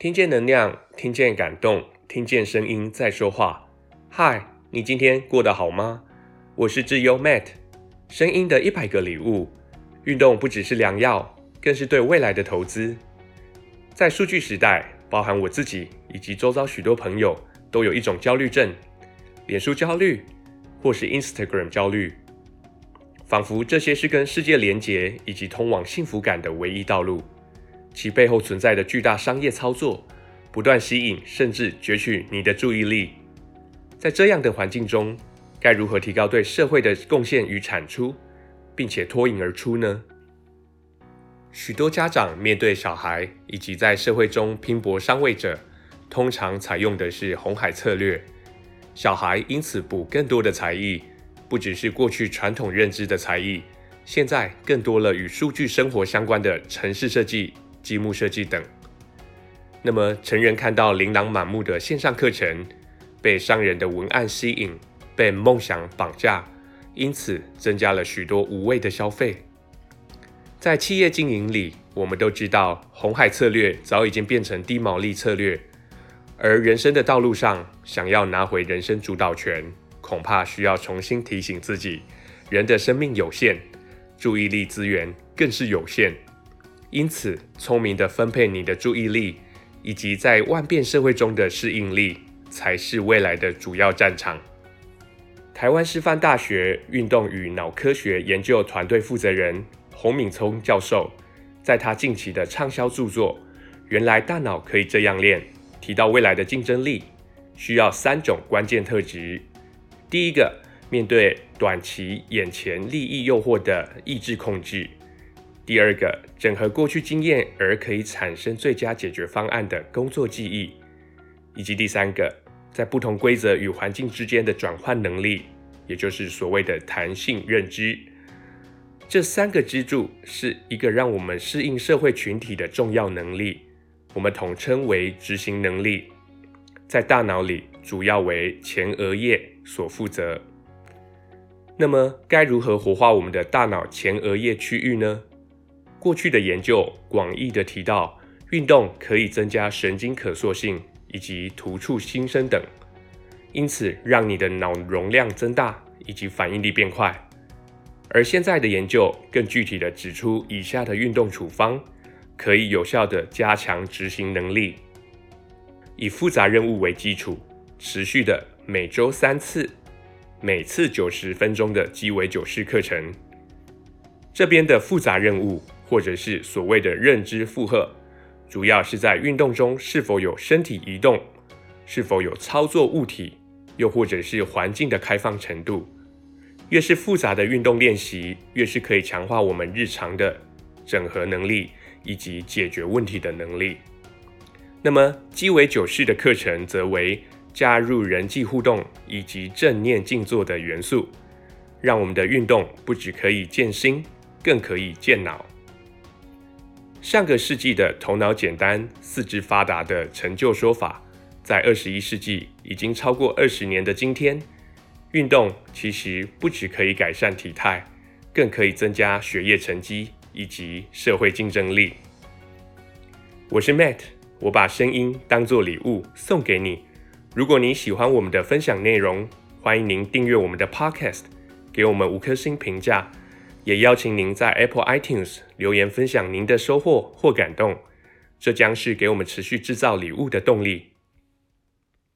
听见能量，听见感动，听见声音在说话。嗨，你今天过得好吗？我是智优 Matt。声音的一百个礼物，运动不只是良药，更是对未来的投资。在数据时代，包含我自己以及周遭许多朋友，都有一种焦虑症：脸书焦虑，或是 Instagram 焦虑，仿佛这些是跟世界连结以及通往幸福感的唯一道路。其背后存在的巨大商业操作，不断吸引甚至攫取你的注意力。在这样的环境中，该如何提高对社会的贡献与产出，并且脱颖而出呢？许多家长面对小孩以及在社会中拼搏上位者，通常采用的是红海策略。小孩因此补更多的才艺，不只是过去传统认知的才艺，现在更多了与数据生活相关的城市设计。积木设计等，那么成人看到琳琅满目的线上课程，被商人的文案吸引，被梦想绑架，因此增加了许多无谓的消费。在企业经营里，我们都知道红海策略早已经变成低毛利策略，而人生的道路上，想要拿回人生主导权，恐怕需要重新提醒自己：人的生命有限，注意力资源更是有限。因此，聪明地分配你的注意力，以及在万变社会中的适应力，才是未来的主要战场。台湾师范大学运动与脑科学研究团队负责人洪敏聪教授，在他近期的畅销著作《原来大脑可以这样练》提到，未来的竞争力需要三种关键特质：第一个，面对短期眼前利益诱惑的意志控制。第二个，整合过去经验而可以产生最佳解决方案的工作记忆，以及第三个，在不同规则与环境之间的转换能力，也就是所谓的弹性认知。这三个支柱是一个让我们适应社会群体的重要能力，我们统称为执行能力，在大脑里主要为前额叶所负责。那么，该如何活化我们的大脑前额叶区域呢？过去的研究广义地提到，运动可以增加神经可塑性以及突触新生等，因此让你的脑容量增大以及反应力变快。而现在的研究更具体地指出，以下的运动处方可以有效地加强执行能力。以复杂任务为基础，持续的每周三次，每次九十分钟的鸡尾酒式课程。这边的复杂任务。或者是所谓的认知负荷，主要是在运动中是否有身体移动，是否有操作物体，又或者是环境的开放程度。越是复杂的运动练习，越是可以强化我们日常的整合能力以及解决问题的能力。那么鸡尾酒式的课程则为加入人际互动以及正念静坐的元素，让我们的运动不只可以健心，更可以健脑。上个世纪的头脑简单、四肢发达的成就说法，在二十一世纪已经超过二十年的今天，运动其实不只可以改善体态，更可以增加学业成绩以及社会竞争力。我是 Matt，我把声音当作礼物送给你。如果你喜欢我们的分享内容，欢迎您订阅我们的 Podcast，给我们五颗星评价。也邀请您在 Apple iTunes 留言分享您的收获或感动，这将是给我们持续制造礼物的动力。